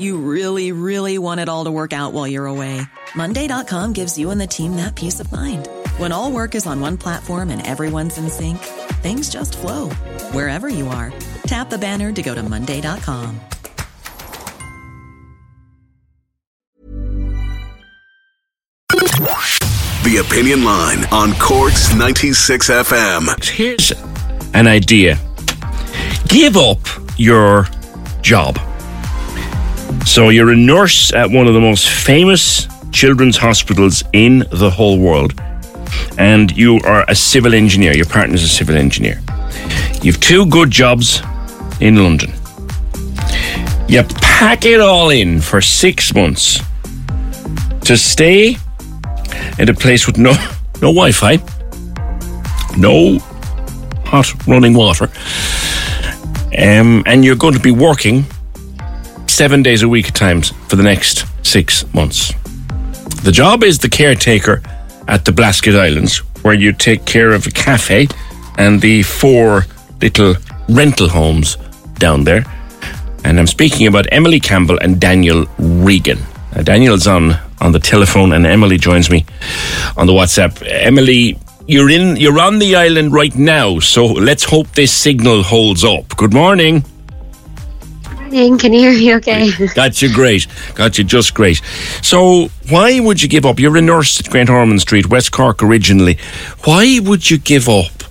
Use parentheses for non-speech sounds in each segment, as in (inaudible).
You really, really want it all to work out while you're away. Monday.com gives you and the team that peace of mind. When all work is on one platform and everyone's in sync, things just flow wherever you are. Tap the banner to go to Monday.com. The Opinion Line on Corks 96 FM. Here's an idea give up your job. So, you're a nurse at one of the most famous children's hospitals in the whole world, and you are a civil engineer. Your partner's a civil engineer. You've two good jobs in London. You pack it all in for six months to stay in a place with no no Wi-Fi, no hot running water, um, and you're going to be working seven days a week at times for the next six months. The job is the caretaker at the Blasket Islands, where you take care of a cafe and the four little rental homes down there. And I'm speaking about Emily Campbell and Daniel Regan. Uh, Daniel's on on the telephone, and Emily joins me on the WhatsApp. Emily, you're in you're on the island right now, so let's hope this signal holds up. Good morning. Morning, can you hear me okay? Got you great. Got you just great. So, why would you give up? You're a nurse at Great Ormond Street, West Cork originally. Why would you give up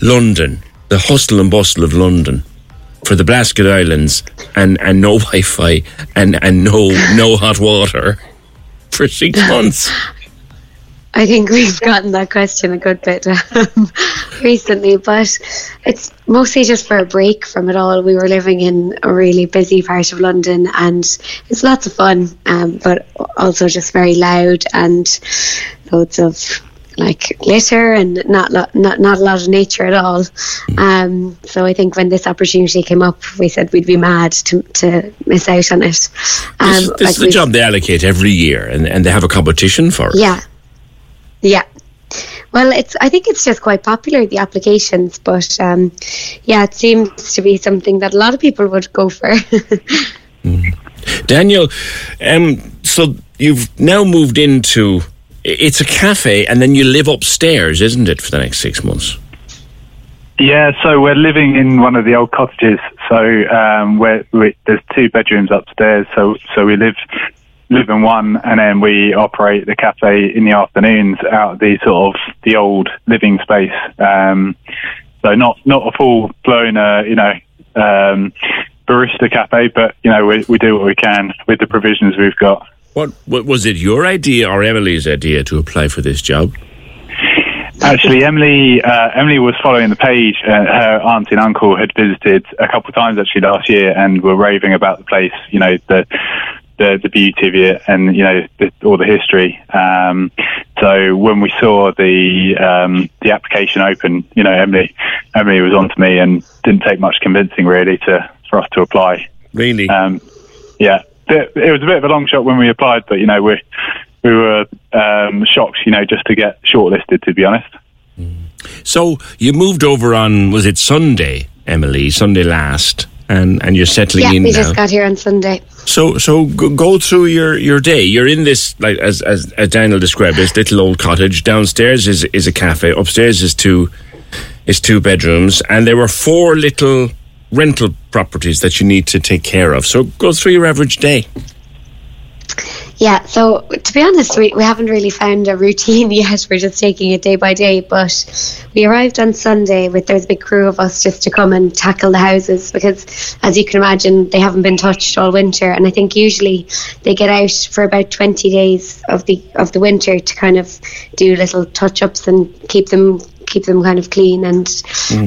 London, the hustle and bustle of London, for the Blasket Islands and, and no (laughs) Wi Fi and, and no no hot water for six months? I think we've gotten that question a good bit um, (laughs) recently, but it's mostly just for a break from it all. We were living in a really busy part of London, and it's lots of fun, um, but also just very loud and loads of like litter and not lo- not not a lot of nature at all. Um, so I think when this opportunity came up, we said we'd be mad to, to miss out on it. Um, This, this like is the job they allocate every year, and, and they have a competition for it. Yeah. Yeah. Well, it's. I think it's just quite popular the applications, but um, yeah, it seems to be something that a lot of people would go for. (laughs) Daniel, um, so you've now moved into it's a cafe, and then you live upstairs, isn't it, for the next six months? Yeah, so we're living in one of the old cottages. So um, we're, we, there's two bedrooms upstairs. So so we live live in one, and then we operate the cafe in the afternoons out of the sort of the old living space. Um, so not not a full blown, uh, you know, um, barista cafe, but you know we we do what we can with the provisions we've got. What, what was it? Your idea or Emily's idea to apply for this job? Actually, Emily uh, Emily was following the page. Uh, her aunt and uncle had visited a couple of times actually last year, and were raving about the place. You know the the, the beauty of it, and you know the, all the history. Um, so when we saw the um, the application open, you know Emily Emily was on to me, and didn't take much convincing really to for us to apply. Really? Um, yeah, it, it was a bit of a long shot when we applied, but you know we we were um, shocked, you know, just to get shortlisted. To be honest. So you moved over on was it Sunday, Emily? Sunday last, and and you're settling yeah, in we now. just got here on Sunday. So so go, go through your, your day. You're in this like as, as as Daniel described this little old cottage. Downstairs is is a cafe. Upstairs is two is two bedrooms, and there were four little rental properties that you need to take care of. So go through your average day. Yeah, so to be honest, we, we haven't really found a routine (laughs) yet. We're just taking it day by day. But we arrived on Sunday with there's a big crew of us just to come and tackle the houses because, as you can imagine, they haven't been touched all winter. And I think usually they get out for about 20 days of the of the winter to kind of do little touch ups and keep them keep them kind of clean and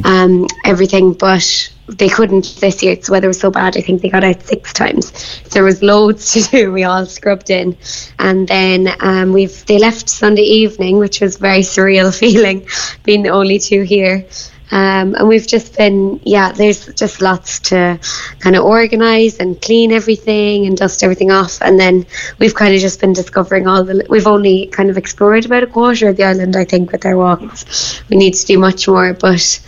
um, everything. But they couldn't this year. The weather was so bad. I think they got out six times. So there was loads to do. We all scrubbed in, and then um, we've they left Sunday evening, which was very surreal (laughs) feeling, being the only two here. Um, and we've just been, yeah, there's just lots to kind of organise and clean everything and dust everything off. And then we've kind of just been discovering all the, we've only kind of explored about a quarter of the island, I think, with our walks. We need to do much more, but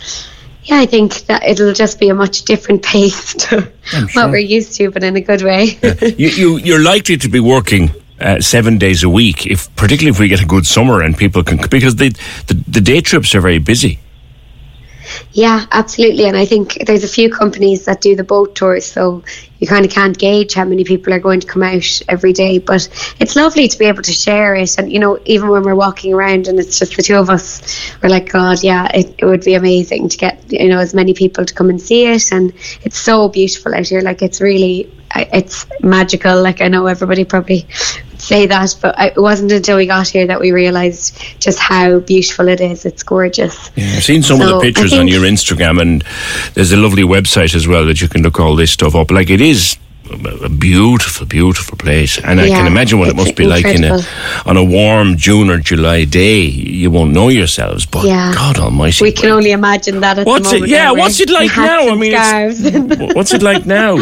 yeah, I think that it'll just be a much different pace to (laughs) sure. what we're used to, but in a good way. yeah. (laughs) you, you, you're likely to be working uh, seven days a week, if particularly if we get a good summer and people can, because they, the, the day trips are very busy. Yeah, absolutely. And I think there's a few companies that do the boat tours, so you kind of can't gauge how many people are going to come out every day. But it's lovely to be able to share it. And, you know, even when we're walking around and it's just the two of us, we're like, God, yeah, it, it would be amazing to get, you know, as many people to come and see it. And it's so beautiful out here. Like, it's really, uh, it's magical. Like, I know everybody probably say that, but it wasn't until we got here that we realised just how beautiful it is. It's gorgeous. Yeah, I've seen some so of the pictures on your Instagram, and there's a lovely website as well that you can look all this stuff up. Like it is a beautiful, beautiful place, and I can imagine what it must be incredible. like in a on a warm June or July day. You won't know yourselves, but yeah. God Almighty, we can only imagine that. At what's it? Yeah, (laughs) what's it like now? I mean, what's it like now?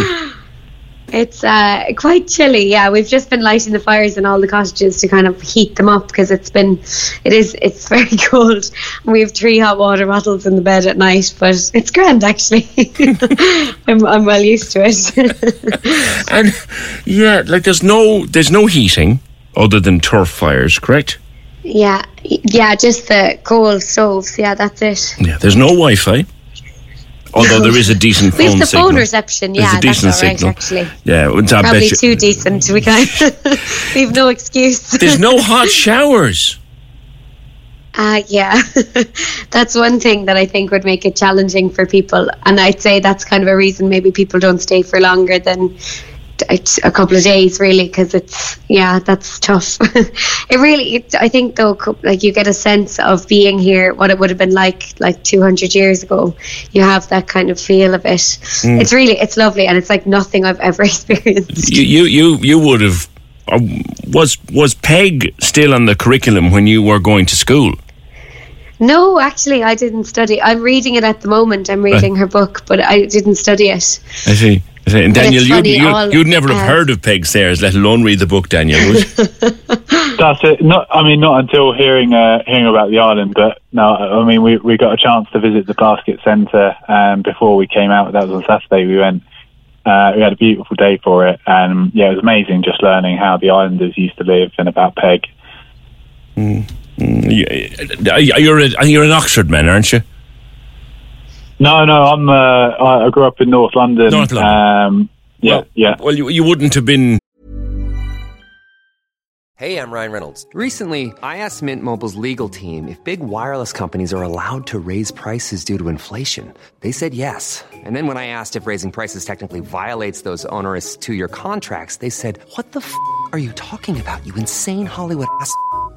It's uh, quite chilly. Yeah, we've just been lighting the fires in all the cottages to kind of heat them up because it's been, it is, it's (laughs) very cold. We have three hot water bottles in the bed at night, but it's grand actually. (laughs) I'm, I'm well used to it. (laughs) and yeah, like there's no, there's no heating other than turf fires, correct? Yeah, yeah, just the coal stoves. Yeah, that's it. Yeah, there's no Wi-Fi. Although there is a decent phone the signal. phone reception, yeah, that's all right, signal. actually. Yeah, probably too decent. We can (laughs) we've no excuse. There's no hot (laughs) showers. Uh, yeah, (laughs) that's one thing that I think would make it challenging for people, and I'd say that's kind of a reason maybe people don't stay for longer than a couple of days really because it's yeah that's tough (laughs) it really it, i think though like you get a sense of being here what it would have been like like 200 years ago you have that kind of feel of it mm. it's really it's lovely and it's like nothing i've ever (laughs) experienced you you you, you would have uh, was was Peig still on the curriculum when you were going to school no, actually, I didn't study. I'm reading it at the moment. I'm reading right. her book, but I didn't study it. I see. And Daniel, you'd, you'd, you'd, never have uh, heard of Peig Sayers, let alone read the book, Daniel. (laughs) That's it. Not, I mean, not until hearing uh, hearing about the island, but no, I mean, we we got a chance to visit the Blasket centre um, before we came out. That was on Saturday. We went. Uh, we had a beautiful day for it, and yeah, it was amazing just learning how the islanders used to live and about Peig. Mm. Mm. You're a, you're an Oxford man, aren't you? No, no, I'm. Uh, I grew up in North London. North London. Um, yeah, well, yeah. Well, you, you wouldn't have been. Hey, I'm Ryan Reynolds. Recently, I asked Mint Mobile's legal team if big wireless companies are allowed to raise prices due to inflation. They said yes. And then when I asked if raising prices technically violates those onerous two-year contracts, they said, "What the f- are you talking about? You insane Hollywood ass."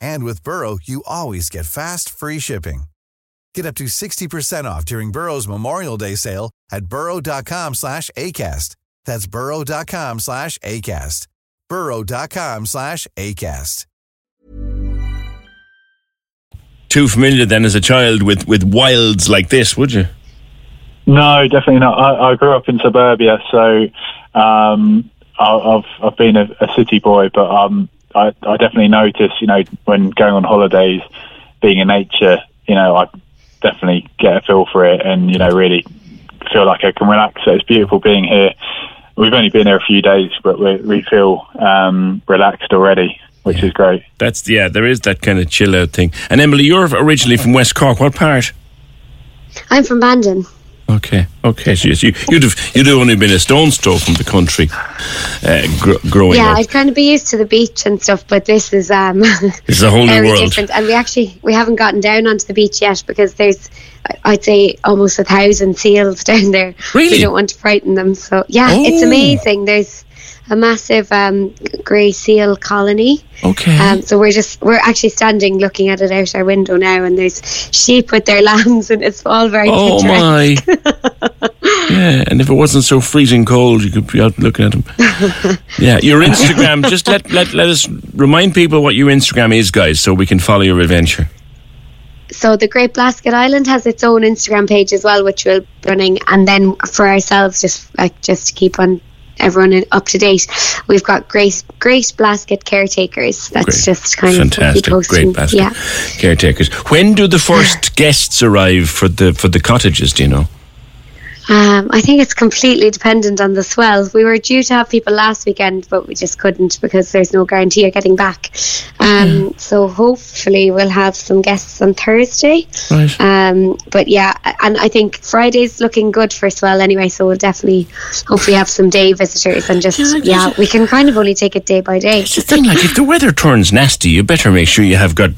And with Burrow, you always get fast, free shipping. Get up to 60% off during Burrow's Memorial Day sale at burrow.com slash ACAST. That's burrow.com slash ACAST. burrow.com slash ACAST. Too familiar then as a child with, with wilds like this, would you? No, definitely not. I, I grew up in suburbia, so um, I, I've I've been a, a city boy, but um, I, I definitely notice, you know, when going on holidays, being in nature, you know, I definitely get a feel for it, and you know, really feel like I can relax. So it's beautiful being here. We've only been here a few days, but we, we feel um, relaxed already, which is great. That's yeah, there is that kind of chill out thing. And Emily, you're originally from West Cork. What part? I'm from Bandon. Okay, okay. So yes, you you'd have you'd have only been a stone's throw from the country, uh, gr- growing yeah, up. I'd kind of be used to the beach and stuff, but this is um, (laughs) This is a whole new world. different. And we actually we haven't gotten down onto the beach yet because there's I- I'd say almost a thousand seals (laughs) down there. Really? We don't want to frighten them. So yeah, it's Oh. amazing. There's a massive um, grey seal colony. Okay. Um, so we're just we're actually standing looking at it out our window now, and there's sheep with their (laughs) lambs, and it's all very Oh my! (laughs) yeah, and if it wasn't so freezing cold, you could be out looking at them. (laughs) yeah, your Instagram. just let, let let us remind people what your Instagram is, guys, so we can follow your adventure. So the Great Blasket Island has its own Instagram page as well, which we'll be running. And then for ourselves, just like just to keep on everyone up to date, we've got Great Great Blasket Caretakers. That's Great. just kind of fantastic, great Blasket Yeah. caretakers. When do the first (sighs) guests arrive for the for the cottages? Do you know? Um, I think it's completely dependent on the swell. We were due to have people last weekend, but we just couldn't because there's no guarantee of getting back. Um, so hopefully we'll have some guests on Thursday. Right. Um, but yeah, and I think Friday's looking good for swell anyway. So we'll definitely hopefully have some day visitors and just yeah, we can kind of only take it day by day. It's the thing, like if the weather turns nasty, you better make sure you have got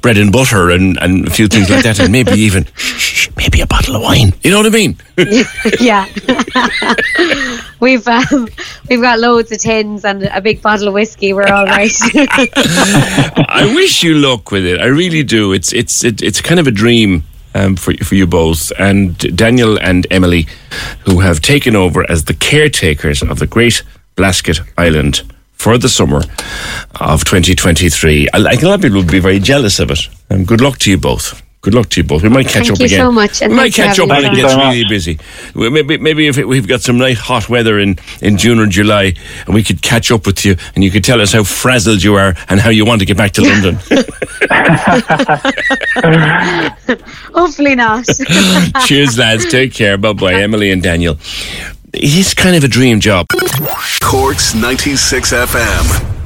bread and butter and, and a few things like that, and maybe (laughs) even shh, maybe a bottle of wine. You know what I mean? (laughs) yeah. (laughs) we've um, we've got loads of tins and a big bottle of whiskey. We're all right. I wish you luck with it. I really do. It's it's it, it's kind of a dream um, for for you both, and Daniel and Emily, who have taken over as the caretakers of the Great Blasket Island for the summer of 2023. I, like a lot of people would be very jealous of it. And good luck to you both. Good luck to you both. We might catch Thank up you again. so much, and we might catch up when it gets really busy. Maybe, maybe if it, we've got some nice hot weather in, in June or July, and we could catch up with you, and you could tell us how frazzled you are and how you want to get back to London. (laughs) (laughs) Hopefully not. Cheers, lads. Take care. Bye bye, Emily and Daniel. It's kind of a dream job. Corks 96 FM.